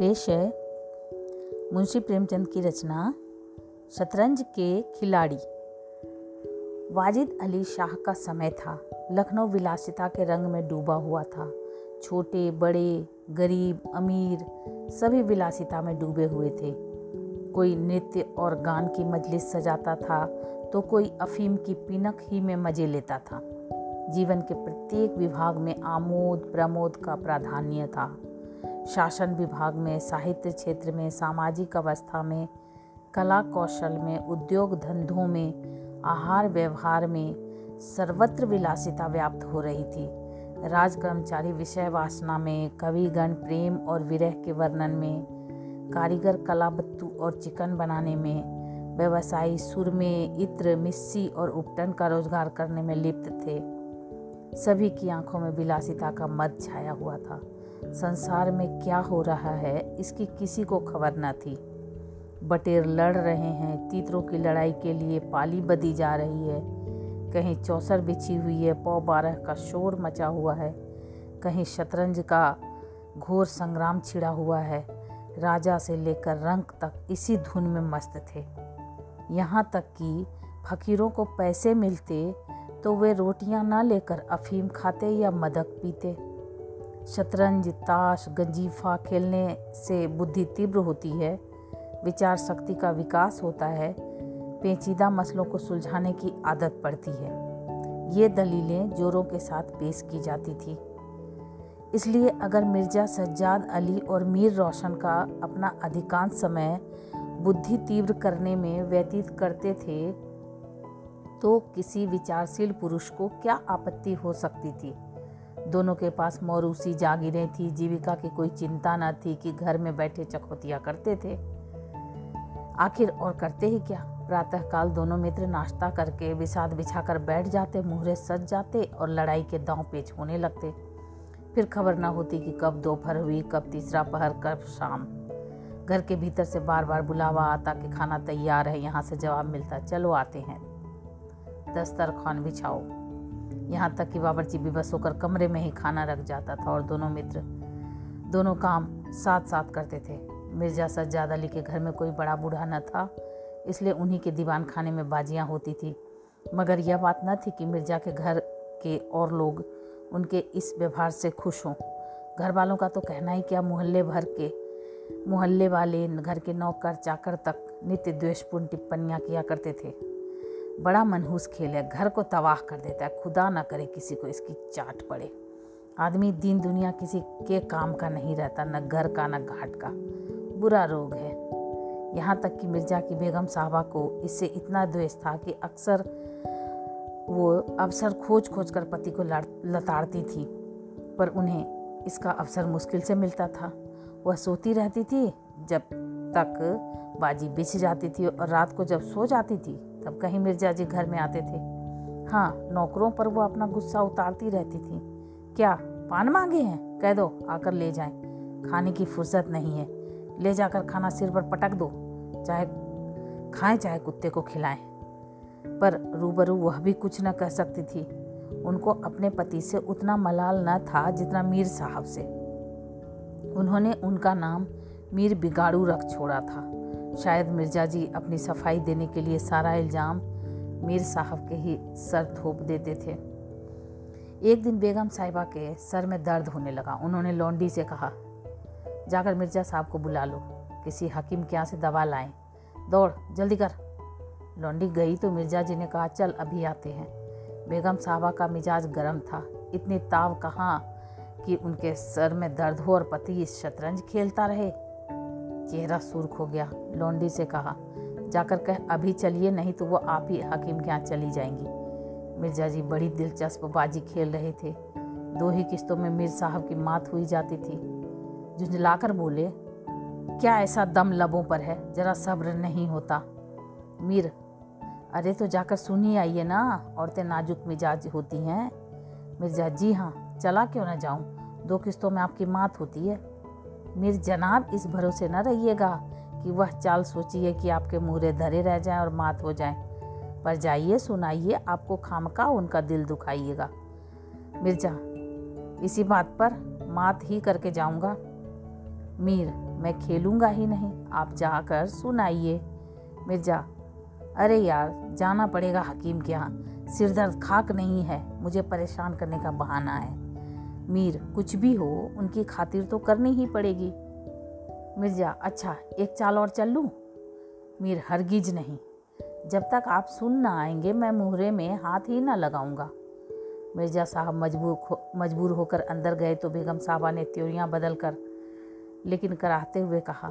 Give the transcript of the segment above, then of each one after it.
पेश है। मुंशी प्रेमचंद की रचना, शतरंज के खिलाड़ी। वाजिद अली शाह का समय था। लखनऊ विलासिता के रंग में डूबा हुआ था। छोटे, बड़े, गरीब, अमीर, सभी विलासिता में डूबे हुए थे। कोई नृत्य और गान की मजलिस सजाता था तो कोई अफीम की पिनक ही में मज़े लेता था। जीवन के प्रत्येक विभाग में आमोद प्रमोद का प्राधान्य था। शासन विभाग में, साहित्य क्षेत्र में, सामाजिक अवस्था में, कला कौशल में, उद्योग धंधों में, आहार व्यवहार में सर्वत्र विलासिता व्याप्त हो रही थी। राज कर्मचारी विषय वासना में कविगण प्रेम और विरह के वर्णन में, कारीगर कला बत्तू और चिकन बनाने में, व्यवसायी सुर में इत्र, मिस्सी और उपटन का रोज़गार करने में लिप्त थे। सभी की आँखों में विलासिता का मत छाया हुआ था। संसार में क्या हो रहा है, इसकी किसी को खबर न थी। बटेर लड़ रहे हैं, तीतरों की लड़ाई के लिए पाली बदी जा रही है। कहीं चौसर बिछी हुई है, पौ बारह का शोर मचा हुआ है। कहीं शतरंज का घोर संग्राम छिड़ा हुआ है। राजा से लेकर रंक तक इसी धुन में मस्त थे। यहाँ तक कि फकीरों को पैसे मिलते तो वे रोटियाँ ना लेकर अफीम खाते या मदक पीते। शतरंज ताश गंजीफा खेलने से बुद्धि तीव्र होती है, विचार शक्ति का विकास होता है, पेचीदा मसलों को सुलझाने की आदत पड़ती है। ये दलीलें जोरों के साथ पेश की जाती थी। इसलिए अगर मिर्ज़ा सज्जाद अली और मीर रोशन का अपना अधिकांश समय बुद्धि तीव्र करने में व्यतीत करते थे तो किसी विचारशील पुरुष को क्या आपत्ति हो सकती थी? दोनों के पास मौरूसी जागीरें थी, जीविका की कोई चिंता न थी कि घर में बैठे चखोतिया करते थे। आखिर और करते ही क्या? प्रातःकाल दोनों मित्र नाश्ता करके विषाद बिछाकर बैठ जाते, मुहरे सज जाते और लड़ाई के दांव पेच होने लगते। फिर खबर ना होती कि कब दोपहर हुई, कब तीसरा पहर, कब शाम। घर के भीतर से बार बार बुलावा आता कि खाना तैयार है, यहाँ से जवाब मिलता, चलो आते हैं। दस्तर खान बिछाओ। यहाँ तक कि बाबरची बेबस होकर कमरे में ही खाना रख जाता था और दोनों मित्र दोनों काम साथ साथ करते थे। मिर्ज़ा सज्जाद अली के घर में कोई बड़ा बूढ़ा न था, इसलिए उन्हीं के दीवान खाने में बाजियाँ होती थी। मगर यह बात न थी कि मिर्ज़ा के घर के और लोग उनके इस व्यवहार से खुश हों। घर वालों का तो कहना ही क्या, मोहल्ले भर के, मोहल्ले वाले घर के नौकर चाकर तक नित्य द्वेषपूर्ण टिप्पणियाँ किया करते थे। बड़ा मनहूस खेल है। घर को तबाह कर देता है। खुदा ना करे किसी को इसकी चाट पड़े। आदमी दीन दुनिया किसी के काम का नहीं रहता, न घर का, न घाट का। बुरा रोग है। यहाँ तक कि मिर्ज़ा की बेगम साहबा को इससे इतना द्वेष था कि अक्सर वो अवसर खोज खोज कर पति को लताड़ती थी। पर उन्हें इसका अवसर मुश्किल से मिलता था। वह सोती रहती थी जब तक बाजी बिछ जाती थी और रात को जब सो जाती थी तब कहीं मिर्ज़ा जी घर में आते थे। हाँ नौकरों पर वो अपना गुस्सा उतारती रहती थी। क्या पान मांगे हैं? कह दो, आकर ले जाएँ। खाने की फुर्सत नहीं है। ले जाकर खाना सिर पर पटक दो। चाहे, खाएँ, चाहे कुत्ते को खिलाएँ। पर रूबरू वह भी कुछ न कह सकती थी। उनको अपने पति से उतना मलाल न था जितना मीर साहब से। उन्होंने उनका नाम मीर बिगाड़ू रख छोड़ा था। शायद मिर्ज़ा जी अपनी सफ़ाई देने के लिए सारा इल्ज़ाम मीर साहब के ही सर थोप देते थे। एक दिन बेगम साहिबा के सर में दर्द होने लगा। उन्होंने लौंडी से कहा, जाकर मिर्ज़ा साहब को बुला लो। किसी हकीम के यहाँ से दवा लाएँ। दौड़, जल्दी कर। लौंडी गई तो मिर्ज़ा जी ने कहा, चल, अभी आते हैं। बेगम साहबा का मिजाज गर्म था। इतनी ताव कहाँ कि उनके सर में दर्द हो और पति शतरंज खेलता रहे। चेहरा सुर्ख हो गया, लौंडी से कहा। जाकर कह, अभी चलिए, नहीं तो वो आप ही हकीम के यहाँ चली जाएँगी। मिर्ज़ा जी बड़ी दिलचस्प बाजी खेल रहे थे। दो ही किस्तों में मीर साहब की मात हुई जाती थी। झुंझलाकर बोले, क्या ऐसा दम लबों पर है? जरा सब्र नहीं होता। मीर, अरे तो जाकर सुनी आइए ना, औरतें नाजुक मिजाज होती हैं। मिर्ज़ा, जी हाँ चला क्यों ना जाऊँ? दो किस्तों में आपकी मात होती है। मीर जनाब, इस भरोसे न रहिएगा कि वह चाल सोचिए कि आपके मुहरे धरे रह जाएँ और मात हो जाएँ। पर जाइए, सुनाइए, आपको खामका उनका दिल दुखाइएगा। मिर्ज़ा, इसी बात पर मात ही करके जाऊँगा। मीर, मैं खेलूँगा ही नहीं, आप जाकर सुनाइए। मिर्ज़ा, अरे यार, जाना पड़ेगा हकीम के यहाँ। सिरदर्द खाक नहीं है, मुझे परेशान करने का बहाना है। मीर कुछ भी हो उनकी खातिर तो करनी ही पड़ेगी। मिर्ज़ा अच्छा एक चाल और चल लूँ? मीर हरगिज नहीं। जब तक आप सुन ना आएँगे मैं मुहरे में हाथ ही ना लगाऊँगा। मिर्ज़ा साहब मजबूर हो, मजबूर होकर अंदर गए तो बेगम साहबा ने त्योरियाँ बदल कर लेकिन कराहते हुए कहा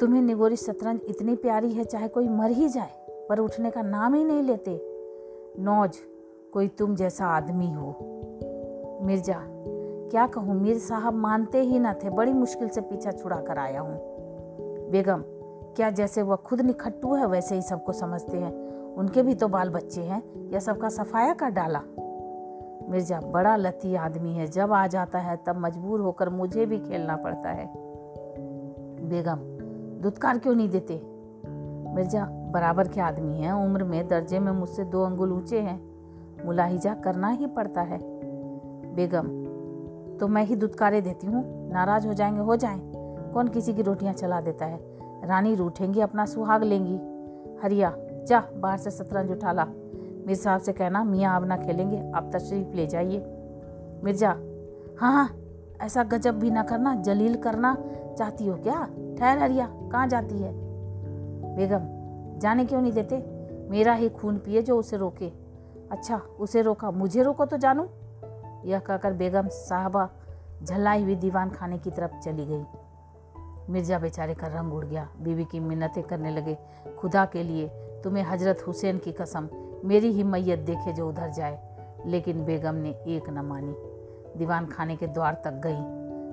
तुम्हें निगोरी शतरंज इतनी प्यारी है चाहे कोई मर ही जाए पर उठने का नाम ही नहीं लेते। नौज कोई तुम जैसा आदमी हो। मिर्ज़ा, क्या कहूँ मीर साहब मानते ही ना थे, बड़ी मुश्किल से पीछा छुड़ा कर आया हूँ। बेगम, क्या जैसे वह खुद निखट्टू है, वैसे ही सबको समझते हैं। उनके भी तो बाल बच्चे हैं, या सबका सफाया कर डाला? मिर्ज़ा, बड़ा लती आदमी है, जब आ जाता है, तब मजबूर होकर मुझे भी खेलना पड़ता है। बेगम, दुत्कार क्यों नहीं देते? मिर्ज़ा, बराबर के आदमी हैं, उम्र में दर्जे में मुझसे दो अंगुल ऊँचे हैं। मुलाहिजा करना ही पड़ता है। बेगम तो मैं ही दुत्कारे देती हूँ। नाराज़ हो जाएँगे, हो जाएँ। कौन किसी की रोटियाँ चला देता है? रानी रूठेंगी, अपना सुहाग लेंगी। हरिया, जा, बाहर से शतरंज उठा ला। मीर साहब से कहना, मियाँ अब ना खेलेंगे, आप तशरीफ़ ले जाइए। मिर्ज़ा हाँ हाँ ऐसा गजब भी ना करना, जलील करना चाहती हो क्या? ठहर हरिया, कहाँ जाती है? बेगम, जाने क्यों नहीं देते? मेरा ही खून पिए जो उसे रोके। अच्छा उसे रोका, मुझे रोको तो जानू? यह कहकर बेगम साहबा झल्लाई हुई दीवान खाने की तरफ़ चली गई। मिर्ज़ा बेचारे का रंग उड़ गया। बीवी की मिन्नतें करने लगे। खुदा के लिए तुम्हें हज़रत हुसैन की कसम, मेरी ही मैयत देखे जो उधर जाए। लेकिन बेगम ने एक न मानी। दीवान खाने के द्वार तक गई,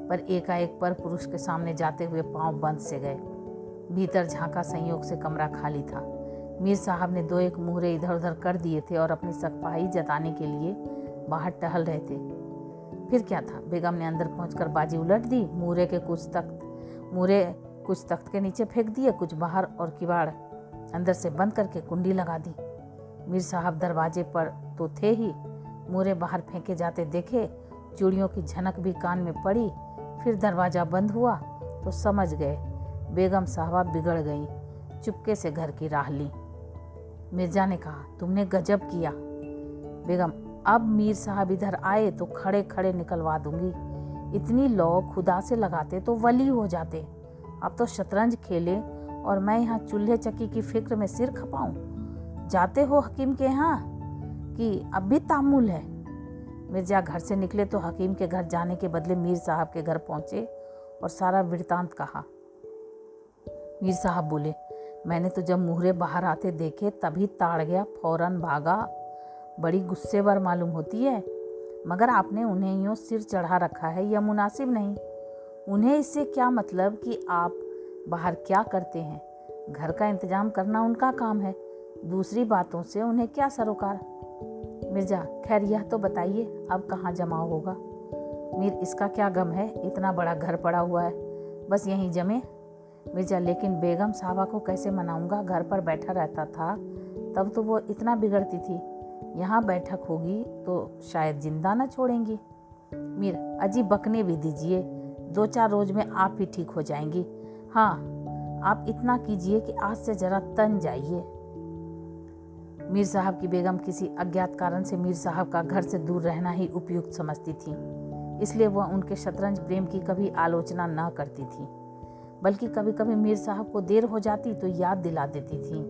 पर एकाएक पर पुरुष के सामने जाते हुए पाँव बंद से गए। भीतर झांका संयोग से कमरा खाली था। मीर साहब ने दो एक मुहरे इधर उधर कर दिए थे और अपनी सफ़ाई जताने के लिए बाहर टहल रहे थे। फिर क्या था? बेगम ने अंदर पहुंचकर बाजी उलट दी, मूरे के कुछ तख्त, मूरे कुछ तख्त के नीचे फेंक दिए, कुछ बाहर और किवाड़ अंदर से बंद करके कुंडी लगा दी। मीर साहब दरवाजे पर तो थे ही, मूरे बाहर फेंके जाते देखे, चूड़ियों की झनक भी कान में पड़ी, फिर दरवाज़ा बंद हुआ तो समझ गए, बेगम साहबा बिगड़ गई, चुपके से घर की राह ली। मिर्ज़ा ने कहा, तुमने गजब किया। बेगम अब मीर साहब इधर आए तो खड़े खड़े निकलवा दूँगी। इतनी लौ खुदा से लगाते तो वली हो जाते। अब तो शतरंज खेले और मैं यहाँ चूल्हे चक्की की फ़िक्र में सिर खपाऊं। जाते हो हकीम के यहाँ? कि अब भी तामुल है। मिर्ज़ा घर से निकले तो हकीम के घर जाने के बदले मीर साहब के घर पहुँचे और सारा वृतांत कहा। मीर साहब बोले, मैंने तो जब मुहरे बाहर आते देखे तभी ताड़ गया, फ़ौरन भागा बड़ी गुस्सेवर मालूम होती है, मगर आपने उन्हें यूँ सिर चढ़ा रखा है, यह मुनासिब नहीं। उन्हें इससे क्या मतलब कि आप बाहर क्या करते हैं? घर का इंतज़ाम करना उनका काम है। दूसरी बातों से उन्हें क्या सरोकार? मिर्ज़ा, खैर, यह तो बताइए, अब कहाँ जमा होगा? मीर, इसका क्या गम है? इतना बड़ा घर पड़ा हुआ है, बस यहीं जमे। मिर्ज़ा, लेकिन बेगम साहबा को कैसे मनाऊँगा? घर पर बैठा रहता था, तब तो वो इतना बिगड़ती थी। यहाँ बैठक होगी तो शायद ज़िंदा न छोड़ेंगी। मीर अजी बकने भी दीजिए। दो चार रोज में आप ही ठीक हो जाएँगी। हाँ आप इतना कीजिए कि आज से जरा तन जाइए। मीर साहब की बेगम किसी अज्ञात कारण से मीर साहब का घर से दूर रहना ही उपयुक्त समझती थी। इसलिए वह उनके शतरंज प्रेम की कभी आलोचना न करती थी। बल्कि कभी कभी मीर साहब को देर हो जाती तो याद दिला देती थी।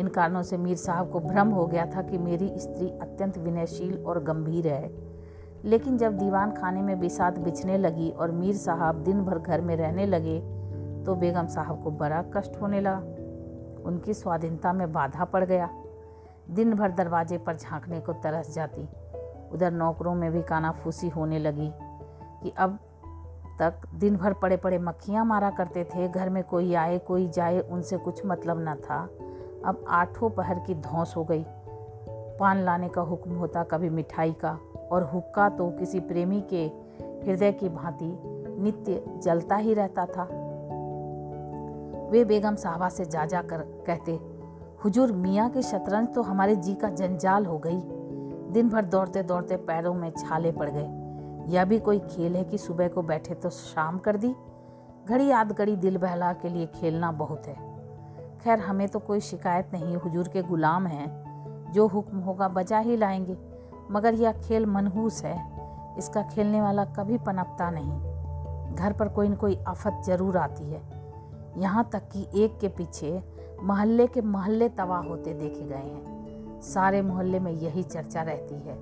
इन कारणों से मीर साहब को भ्रम हो गया था कि मेरी स्त्री अत्यंत विनयशील और गंभीर है। लेकिन जब दीवान खाने में बिसात बिछने लगी और मीर साहब दिन भर घर में रहने लगे तो बेगम साहब को बड़ा कष्ट होने लगा। उनकी स्वाधीनता में बाधा पड़ गया। दिन भर दरवाजे पर झांकने को तरस जाती। उधर नौकरों में भी कानाफूसी होने लगी कि अब तक दिन भर पड़े पड़े मक्खियाँ मारा करते थे, घर में कोई आए कोई जाए उनसे कुछ मतलब न था। अब आठों पहर की धौस हो गई। पान लाने का हुक्म होता कभी मिठाई का, और हुक्का तो किसी प्रेमी के हृदय की भांति नित्य जलता ही रहता था। वे बेगम साहबा से जा जा कर कहते, हुजूर मियाँ के शतरंज तो हमारे जी का जंजाल हो गई। दिन भर दौड़ते दौड़ते पैरों में छाले पड़ गए। यह भी कोई खेल है कि सुबह को बैठे तो शाम कर दी? घड़ी आध घड़ी दिल बहला के लिए खेलना बहुत है। खैर, हमें तो कोई शिकायत नहीं। हुजूर के गुलाम हैं, जो हुक्म होगा बजा ही लाएँगे। मगर यह खेल मनहूस है। इसका खेलने वाला कभी पनपता नहीं। घर पर कोई न कोई आफत ज़रूर आती है। यहाँ तक कि एक के पीछे मोहल्ले के मोहल्ले तबाह होते देखे गए हैं। सारे मोहल्ले में यही चर्चा रहती है।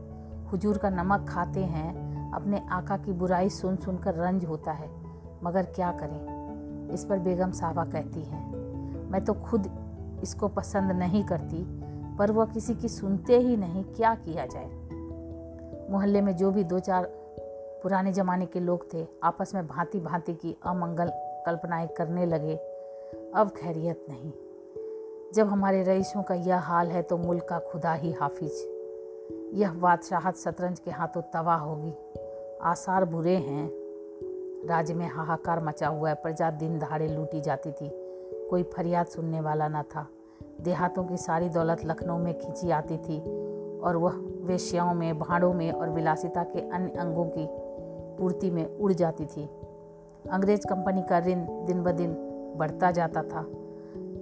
हुजूर का नमक खाते हैं, अपने आका की बुराई सुन सुनकर रंज होता है। मगर क्या करें? इस पर बेगम साहबा कहती हैं। मैं तो खुद इसको पसंद नहीं करती, पर वह किसी की सुनते ही नहीं क्या किया जाए। मोहल्ले में जो भी दो चार पुराने ज़माने के लोग थे, आपस में भांति भांति की अमंगल कल्पनाएँ करने लगे। अब खैरियत नहीं। जब हमारे रईसों का यह हाल है तो मुल्क का खुदा ही हाफिज। यह बादशाहत शतरंज के हाथों तबाह होगी। आसार बुरे हैं। राज्य में हाहाकार मचा हुआ है, प्रजा दिन दहाड़े लूटी जाती थी। कोई फरियाद सुनने वाला न था। देहातों की सारी दौलत लखनऊ में खींची आती थी और वह वेश्याओं में, भाड़ों में और विलासिता के अन्य अंगों की पूर्ति में उड़ जाती थी। अंग्रेज़ कंपनी का ऋण दिन ब दिन बढ़ता जाता था।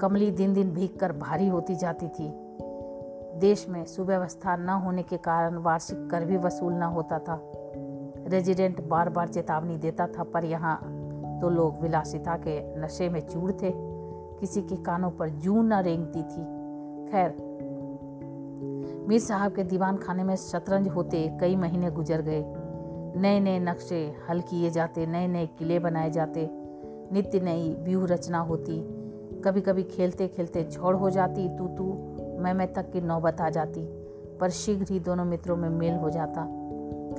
कमली दिन दिन भीग कर भारी होती जाती थी। देश में सुव्यवस्था न होने के कारण वार्षिक कर भी वसूल न होता था। रेजिडेंट बार बार चेतावनी देता था, पर यहाँ तो लोग विलासिता के नशे में चूर थे। किसी के कानों पर जू न रेंगती थी। खैर, मीर साहब के दीवान खाने में शतरंज होते कई महीने गुजर गए। नए नए नक्शे हल किए जाते नए नए किले बनाए जाते, नित्य नई व्यूह रचना होती। कभी कभी खेलते खेलते झोड़ हो जाती तू तू मैं मैं तक की नौबत आ जाती, पर शीघ्र ही दोनों मित्रों में मेल हो जाता।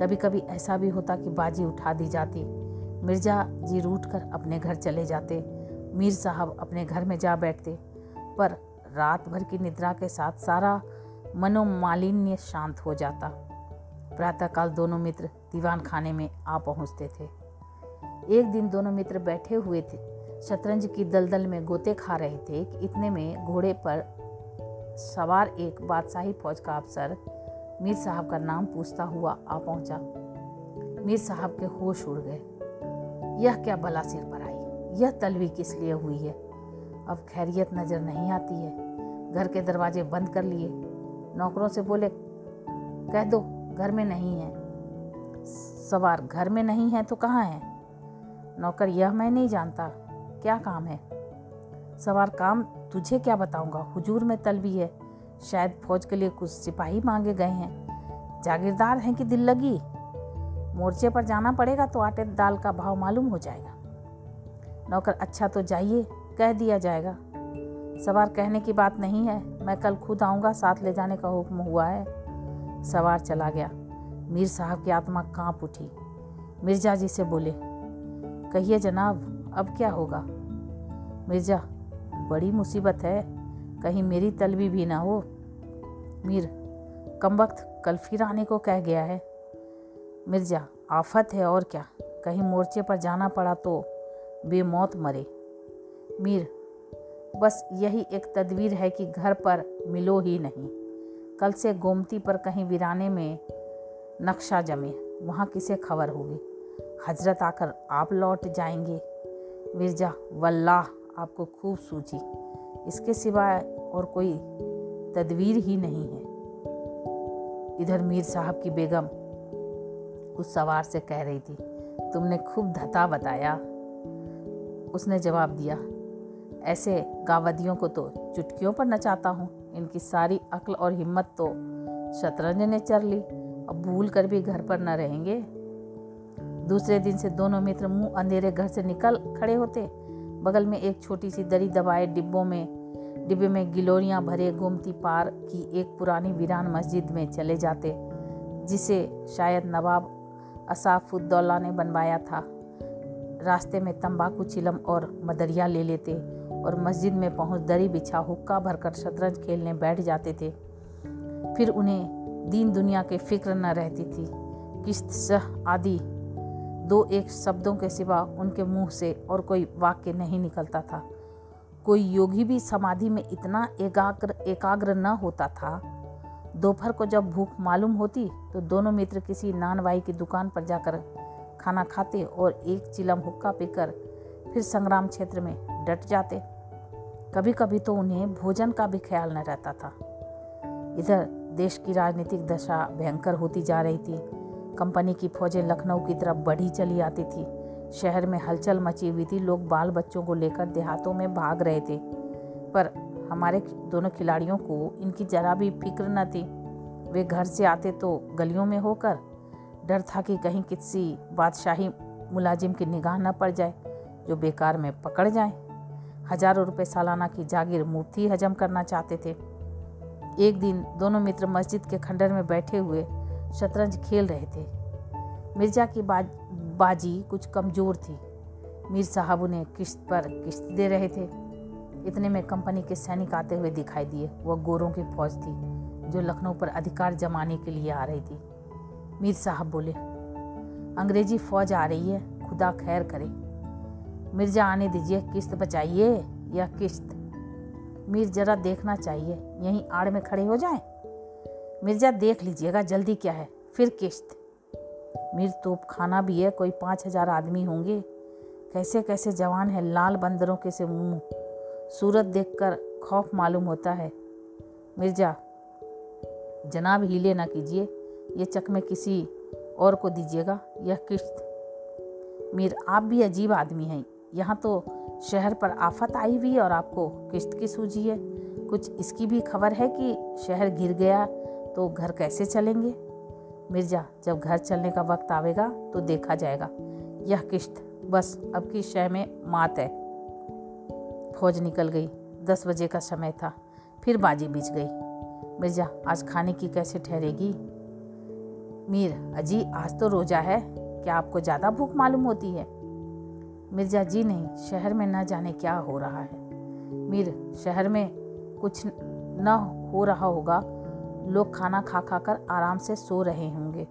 कभी कभी ऐसा भी होता कि बाजी उठा दी जाती, मिर्ज़ा जी रूट कर अपने घर चले जाते। मीर साहब अपने घर में जा बैठते, पर रात भर की निद्रा के साथ सारा मनोमालिन्य शांत हो जाता। प्रातःकाल दोनों मित्र दीवान खाने में आ पहुँचते थे। एक दिन दोनों मित्र बैठे हुए थे। शतरंज की दलदल में गोते खा रहे थे कि इतने में घोड़े पर सवार एक बादशाही फौज का अफसर मीर साहब का नाम पूछता हुआ आ पहुँचा। मीर साहब के होश उड़ गए। यह क्या बला सिर पर यह तलवी किस लिए हुई है? अब खैरियत नज़र नहीं आती है। घर के दरवाजे बंद कर लिए। नौकरों से बोले, कह दो, घर में नहीं है। सवार घर में नहीं है तो कहाँ है? नौकर, यह मैं नहीं जानता। क्या काम है? सवार काम तुझे क्या बताऊँगा? हुजूर में तलबी है। शायद फौज के लिए कुछ सिपाही मांगे गए हैं। जागीरदार हैं कि दिल लगी? मोर्चे पर जाना पड़ेगा तो आटे दाल का भाव मालूम हो जाएगा। नौकर अच्छा तो जाइए, कह दिया जाएगा। सवार कहने की बात नहीं है, मैं कल खुद आऊँगा, साथ ले जाने का हुक्म हुआ है। सवार चला गया। मीर साहब की आत्मा काँप उठी। मिर्ज़ा जी से बोले, कहिए जनाब, अब क्या होगा? मिर्ज़ा, बड़ी मुसीबत है, कहीं मेरी तलबी भी ना हो। मीर, कम वक्त कल फिर आने को कह गया है। मिर्ज़ा, आफत है और क्या, कहीं मोर्चे पर जाना पड़ा तो बेमौत मरे। मीर, बस यही एक तदवीर है कि घर पर मिलो ही नहीं। कल से गोमती पर कहीं वीराने में नक्शा जमे, वहाँ किसे खबर होगी? हज़रत आकर आप लौट जाएँगे। मिर्ज़ा, वल्लाह, आपको खूब सूझी। इसके सिवाय और कोई तदवीर ही नहीं है। इधर मीर साहब की बेगम उस सवार से कह रही थी, तुमने खूब धता बताया। उसने जवाब दिया, ऐसे गावदियों को तो चुटकियों पर नचाता हूँ। इनकी सारी अक्ल और हिम्मत तो शतरंज ने चर ली। अब भूल कर भी घर पर न रहेंगे। दूसरे दिन से दोनों मित्र मुँह अंधेरे घर से निकल खड़े होते। बगल में एक छोटी सी दरी दबाए डिब्बों में, डिब्बे में गिलोरियाँ भरे गोमती पार की एक पुरानी वीरान मस्जिद में चले जाते, जिसे शायद नवाब असाफुद्दौला ने बनवाया था। रास्ते में तंबाकू, चिलम और मदरिया ले लेते और मस्जिद में पहुँच दरी बिछा हुक्का भरकर शतरंज खेलने बैठ जाते थे। फिर उन्हें दीन दुनिया के फ़िक्र न रहती थी। किस्त, सह आदि दो एक शब्दों के सिवा उनके मुँह से और कोई वाक्य नहीं निकलता था। कोई योगी भी समाधि में इतना एकाग्र एकाग्र न होता था। दोपहर को जब भूख मालूम होती तो दोनों मित्र किसी नानवाई की दुकान पर जाकर खाना खाते और एक चिलम हुक्का पीकर फिर संग्राम क्षेत्र में डट जाते। कभी कभी तो उन्हें भोजन का भी ख्याल न रहता था। इधर देश की राजनीतिक दशा भयंकर होती जा रही थी। कंपनी की फौजें लखनऊ की तरफ़ बढ़ी चली आती थी। शहर में हलचल मची हुई थी। लोग बाल बच्चों को लेकर देहातों में भाग रहे थे। पर हमारे दोनों खिलाड़ियों को इनकी जरा भी फ़िक्र न थी। वे घर से आते तो गलियों में होकर डर था कि कहीं किसी बादशाही मुलाजिम की निगाह न पड़ जाए जो बेकार में पकड़ जाए। हज़ारों रुपए सालाना की जागीर मूर्ति हजम करना चाहते थे। एक दिन दोनों मित्र मस्जिद के खंडर में बैठे हुए शतरंज खेल रहे थे। मिर्ज़ा की बाज, बाजी कुछ कमज़ोर थी। मीर साहब उन्हें किश्त पर किश्त दे रहे थे। इतने में कंपनी के सैनिक आते हुए दिखाई दिए। वह गोरों की फौज थी जो लखनऊ पर अधिकार जमाने के लिए आ रही थी। मीर साहब बोले, अंग्रेज़ी फौज आ रही है, खुदा खैर करे। मिर्ज़ा आने दीजिए, किस्त बचाइए या किश्त मीर जरा देखना चाहिए, यहीं आड़ में खड़े हो जाएँ। मिर्ज़ा देख लीजिएगा, जल्दी क्या है, फिर किश्त मीर तोप खाना भी है, कोई पाँच हज़ार आदमी होंगे। कैसे कैसे जवान है, लाल बंदरों के से मुँह। सूरत देखकर खौफ मालूम होता है। मिर्ज़ा, जनाब हीले ना कीजिए। ये चकमे किसी और को दीजिएगा, यह किश्त। मीर, आप भी अजीब आदमी हैं। यहाँ तो शहर पर आफत आई हुई और आपको किश्त की सूझी है। कुछ इसकी भी खबर है कि शहर गिर गया तो घर कैसे चलेंगे? मिर्ज़ा, जब घर चलने का वक्त आवेगा तो देखा जाएगा। यह किश्त, बस, अब की शय में मात है। फौज निकल गई। दस बजे का समय था। फिर बाजी बीच गई। मिर्ज़ा, आज खाने की कैसे ठहरेगी? मीर अजी आज तो रोजा है, क्या आपको ज़्यादा भूख मालूम होती है? मिर्ज़ा जी नहीं, शहर में न जाने क्या हो रहा है। मीर, शहर में कुछ न हो रहा होगा। लोग खाना खा खा कर आराम से सो रहे होंगे।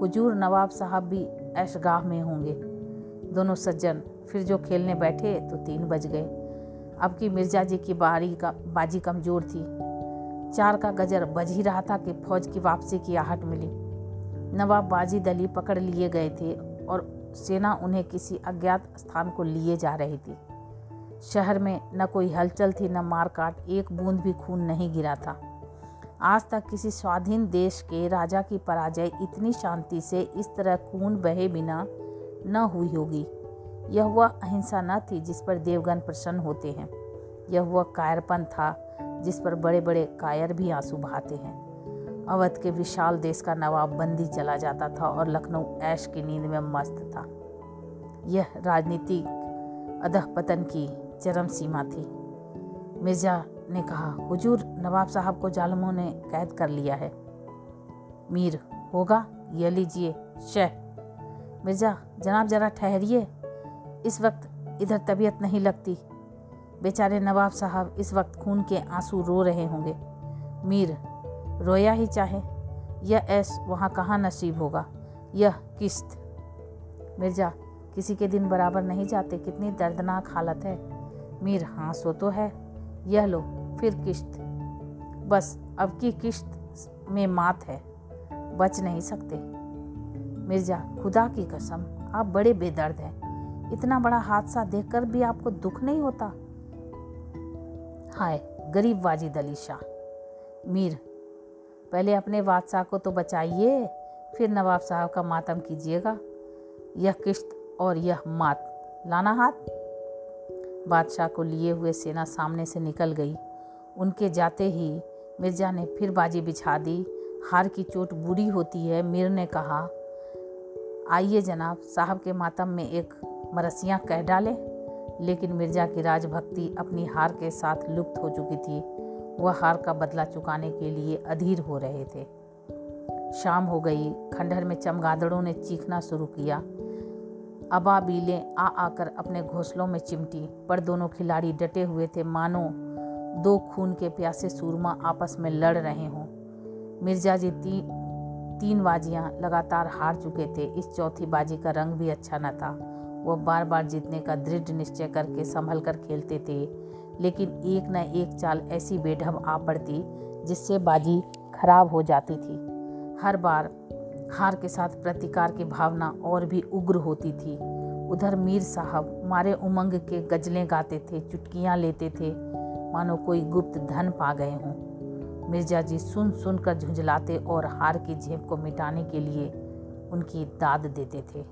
हुजूर नवाब साहब भी ऐशगाह में होंगे। दोनों सज्जन फिर जो खेलने बैठे तो तीन बज गए। अब की मिर्ज़ा जी की बारी का, बाजी कमज़ोर थी। चार का गजर बज ही रहा था कि फौज की वापसी की आहट मिली। नवाब बाजी दली पकड़ लिए गए थे और सेना उन्हें किसी अज्ञात स्थान को लिए जा रही थी। शहर में न कोई हलचल थी, न मारकाट, एक बूंद भी खून नहीं गिरा था। आज तक किसी स्वाधीन देश के राजा की पराजय इतनी शांति से इस तरह खून बहे बिना न हुई होगी। यह वह अहिंसा न थी जिस पर देवगन प्रसन्न होते हैं। यह वह कायरपन था जिस पर बड़े बड़े कायर भी आँसू बहाते हैं। अवध के विशाल देश का नवाब बंदी चला जाता था और लखनऊ ऐश की नींद में मस्त था। यह राजनीतिक अधः पतन की चरम सीमा थी। मिर्ज़ा ने कहा, हुजूर नवाब साहब को जालमों ने कैद कर लिया है। मीर होगा यह लीजिए शह। मिर्ज़ा, जनाब जरा ठहरिए। इस वक्त इधर तबीयत नहीं लगती। बेचारे नवाब साहब इस वक्त खून के आँसू रो रहे होंगे। मीर रोया ही चाहे। यह ऐस वहाँ कहाँ नसीब होगा? यह किस्त। मिर्ज़ा, किसी के दिन बराबर नहीं जाते, कितनी दर्दनाक हालत है। मीर हाँ सो तो है। यह लो, फिर किश्त बस, अब की किश्त में मात है। बच नहीं सकते। मिर्ज़ा, खुदा की कसम, आप बड़े बेदर्द हैं। इतना बड़ा हादसा देखकर भी आपको दुख नहीं होता? हाय, गरीब वाजिद अली शाह। मीर पहले अपने बादशाह को तो बचाइए, फिर नवाब साहब का मातम कीजिएगा। यह किश्त और यह मात, लाना हाथ। बादशाह को लिए हुए सेना सामने से निकल गई। उनके जाते ही मिर्ज़ा ने फिर बाजी बिछा दी। हार की चोट बुरी होती है, मीर ने कहा, आइए जनाब, साहब के मातम में एक मरसियाँ कह डाले। लेकिन मिर्ज़ा की राजभक्ति अपनी हार के साथ लुप्त हो चुकी थी। वह हार का बदला चुकाने के लिए अधीर हो रहे थे। शाम हो गई खंडहर में चमगादड़ों ने चीखना शुरू किया। अबाबीलें आ आकर अपने घोंसलों में चिमटी पर दोनों खिलाड़ी डटे हुए थे। मानो दो खून के प्यासे सूरमा आपस में लड़ रहे हों। मिर्ज़ा जी ती, तीन बाजियाँ लगातार हार चुके थे। इस चौथी बाजी का रंग भी अच्छा न था। वह बार बार जीतने का दृढ़ निश्चय करके संभल कर खेलते थे। लेकिन एक न एक चाल ऐसी बेढब आ पड़ती जिससे बाजी खराब हो जाती थी। हर बार हार के साथ प्रतिकार की भावना और भी उग्र होती थी। उधर मीर साहब मारे उमंग के गजलें गाते थे, चुटकियाँ लेते थे, मानो कोई गुप्त धन पा गए हों। मिर्ज़ा जी सुन सुन कर झुंझलाते और हार की झेप को मिटाने के लिए उनकी दाद देते थे।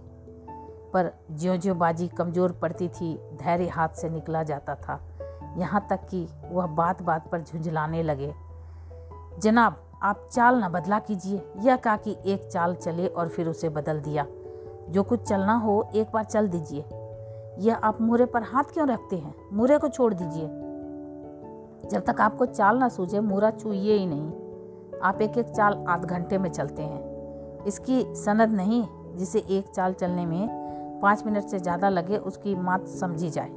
पर ज्यो ज्यो बाजी कमज़ोर पड़ती थी, धैर्य हाथ से निकला जाता था। यहाँ तक कि वह बात बात पर झुंझलाने लगे। जनाब, आप चाल न बदला कीजिए। यह कहा कि एक चाल चले और फिर उसे बदल दिया। जो कुछ चलना हो, एक बार चल दीजिए। यह आप मुरे पर हाथ क्यों रखते हैं? मुरे को छोड़ दीजिए। जब तक आपको चाल ना सूझे, मुरा छूइए ही नहीं। आप एक एक चाल आध घंटे में चलते हैं। इसकी सनद नहीं, जिसे एक चाल चलने में पाँच मिनट से ज़्यादा लगे, उसकी मात समझी जाए।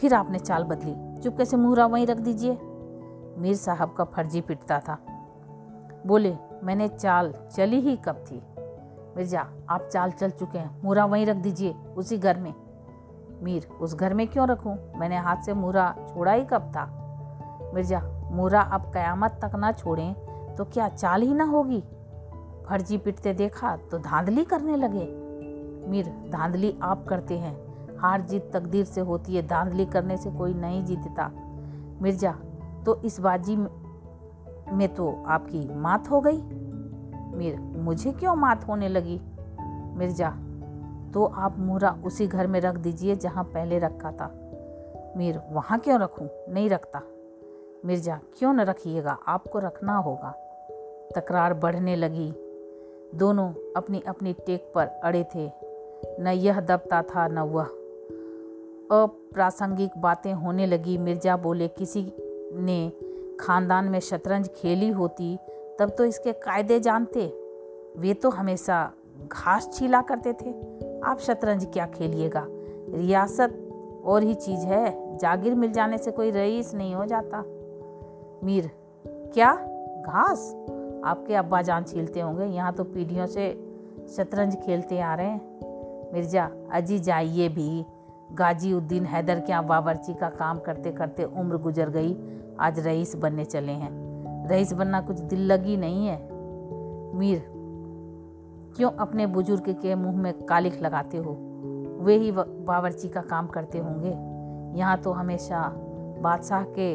फिर आपने चाल बदली। चुपके से मुहरा वहीं रख दीजिए। मीर साहब का फर्जी पिटता था। बोले, मैंने चाल चली ही कब थी? मिर्ज़ा, आप चाल चल चुके हैं। मुहरा वहीं रख दीजिए, उसी घर में। मीर, उस घर में क्यों रखूँ? मैंने हाथ से मुहरा छोड़ा ही कब था? मिर्ज़ा मुहरा अब कयामत तक ना छोड़ें तो क्या चाल ही ना होगी? फर्जी पिटते देखा तो धांधली करने लगे। मीर, धांधली आप करते हैं। हार जीत तकदीर से होती है, धांधली करने से कोई नहीं जीतता। मिर्ज़ा तो इस बाजी में तो आपकी मात हो गई? मीर, मुझे क्यों मात होने लगी? मिर्ज़ा तो आप मुहरा उसी घर में रख दीजिए जहाँ पहले रखा था। मीर, वहाँ क्यों रखूँ? नहीं रखता। मिर्ज़ा, क्यों न रखिएगा? आपको रखना होगा। तकरार बढ़ने लगी। दोनों अपनी अपनी टेक पर अड़े थे। न यह दबता था, न वह अप्रासंगिक बातें होने लगी। मिर्ज़ा बोले, किसी ने खानदान में शतरंज खेली होती, तब तो इसके कायदे जानते। वे तो हमेशा घास छीला करते थे। आप शतरंज क्या खेलिएगा? रियासत और ही चीज़ है। जागीर मिल जाने से कोई रईस नहीं हो जाता। मीर, क्या? घास? आपके अब्बा जान छीलते होंगे। यहाँ तो पीढ़ियों से शतरंज खेलते आ रहे हैं। मिर्ज़ा, अजी जाइए भी। गाजी उद्दीन हैदर के यहाँ बावर्ची का काम करते करते उम्र गुजर गई। आज रईस बनने चले हैं। रईस बनना कुछ दिल लगी नहीं है। मीर, क्यों अपने बुज़ुर्ग के मुँह में कालिख लगाते हो? वे ही बावर्ची का काम करते होंगे। यहाँ तो हमेशा बादशाह के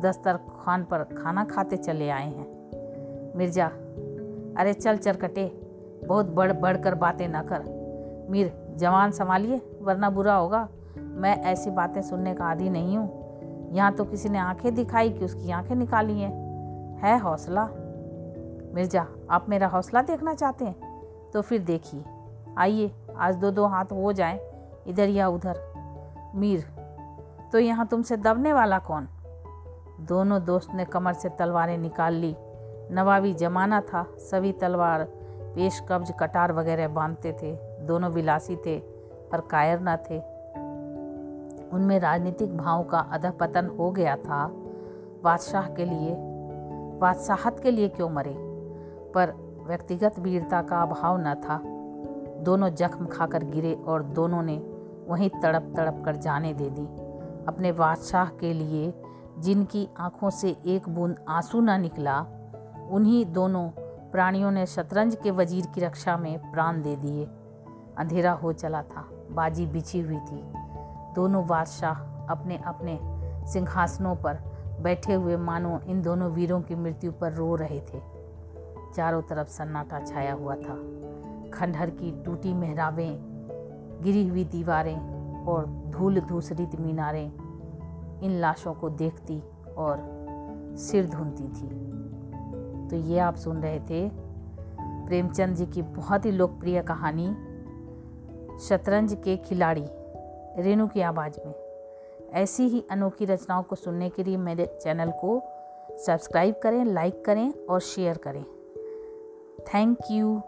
दस्तर खान पर खाना खाते चले आए हैं। मिर्ज़ा, अरे चल चरकटे, बहुत बढ़ बढ़ कर बातें ना कर। मीर, जवान संभालिए। वरना बुरा होगा। मैं ऐसी बातें सुनने का आदि नहीं हूँ। यहाँ तो किसी ने आँखें दिखाई कि उसकी आँखें निकाली हैं। है हौसला। मिर्ज़ा, आप मेरा हौसला देखना चाहते हैं? तो फिर देखिए। आइए, आज दो दो हाथ हो जाएँ, इधर या उधर। मीर तो यहाँ तुमसे दबने वाला कौन? दोनों दोस्त ने कमर से तलवारें निकाल ली। नवाबी जमाना था, सभी तलवार पेश कब्ज कटार वगैरह बांधते थे। दोनों विलासी थे। पर कायर न थे। उनमें राजनीतिक भाव का अधपतन हो गया था। बादशाह के लिए, बादशाहत के लिए क्यों मरे? पर व्यक्तिगत वीरता का अभाव न था। दोनों जख्म खाकर गिरे और दोनों ने वहीं तड़प तड़प कर जाने दे दी। अपने बादशाह के लिए, जिनकी आँखों से एक बूंद आँसू न निकला, उन्हीं दोनों प्राणियों ने शतरंज के वज़ीर की रक्षा में प्राण दे दिए। अंधेरा हो चला था, बाजी बिछी हुई थी। दोनों बादशाह अपने अपने सिंहासनों पर बैठे हुए मानो इन दोनों वीरों की मृत्यु पर रो रहे थे। चारों तरफ़ सन्नाटा छाया हुआ था। खंडहर की टूटी मेहराबें, गिरी हुई दीवारें और धूल धूसरित मीनारें इन लाशों को देखती और सिर धुनती थी। तो ये आप सुन रहे थे प्रेमचंद जी की बहुत ही लोकप्रिय कहानी शतरंज के खिलाड़ी, रेणु की आवाज़ में। ऐसी ही अनोखी रचनाओं को सुनने के लिए मेरे चैनल को सब्सक्राइब करें, लाइक करें और शेयर करें। Thank you.